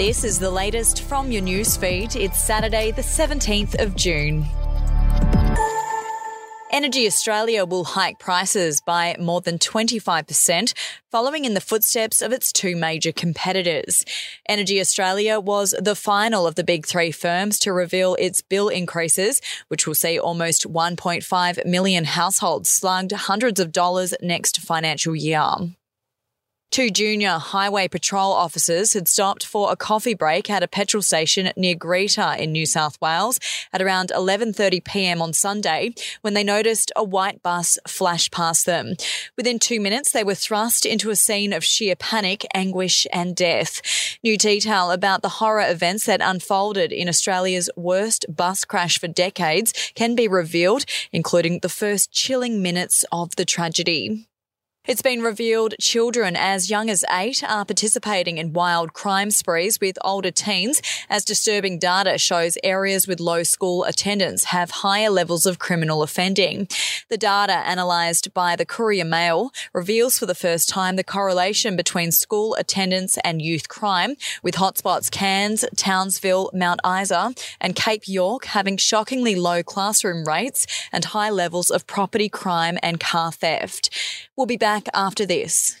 This is the latest from your newsfeed. It's Saturday, the 17th of June. EnergyAustralia will hike prices by more than 25%, following in the footsteps of its two major competitors. EnergyAustralia was the final of the big three firms to reveal its bill increases, which will see almost 1.5 million households slugged hundreds of dollars next financial year. Two junior highway patrol officers had stopped for a coffee break at a petrol station near Greta in New South Wales at around 11:30 p.m. on Sunday when they noticed a white bus flash past them. Within 2 minutes they were thrust into a scene of sheer panic, anguish and death. New detail about the horror events that unfolded in Australia's worst bus crash for decades can be revealed, including the first chilling minutes of the tragedy. It's been revealed children as young as eight are participating in wild crime sprees with older teens, as disturbing data shows areas with low school attendance have higher levels of criminal offending. The data analysed by the Courier Mail reveals for the first time the correlation between school attendance and youth crime, with hotspots Cairns, Townsville, Mount Isa, and Cape York having shockingly low classroom rates and high levels of property crime and car theft. We'll be back after this.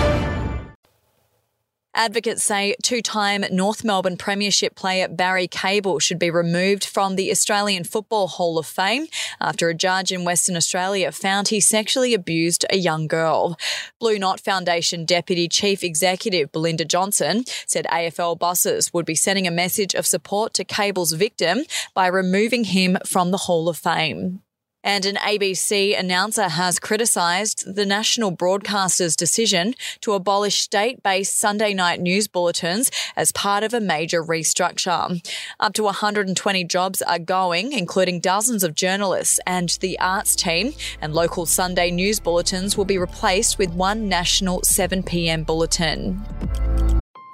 Advocates say two time North Melbourne Premiership player Barry Cable should be removed from the Australian Football Hall of Fame after a judge in Western Australia found he sexually abused a young girl. Blue Knot Foundation Deputy Chief Executive Belinda Johnson said AFL bosses would be sending a message of support to Cable's victim by removing him from the Hall of Fame. And an ABC announcer has criticised the national broadcaster's decision to abolish state based Sunday night news bulletins as part of a major restructure. Up to 120 jobs are going, including dozens of journalists and the arts team, and local Sunday news bulletins will be replaced with one national 7pm bulletin.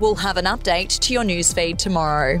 We'll have an update to your newsfeed tomorrow.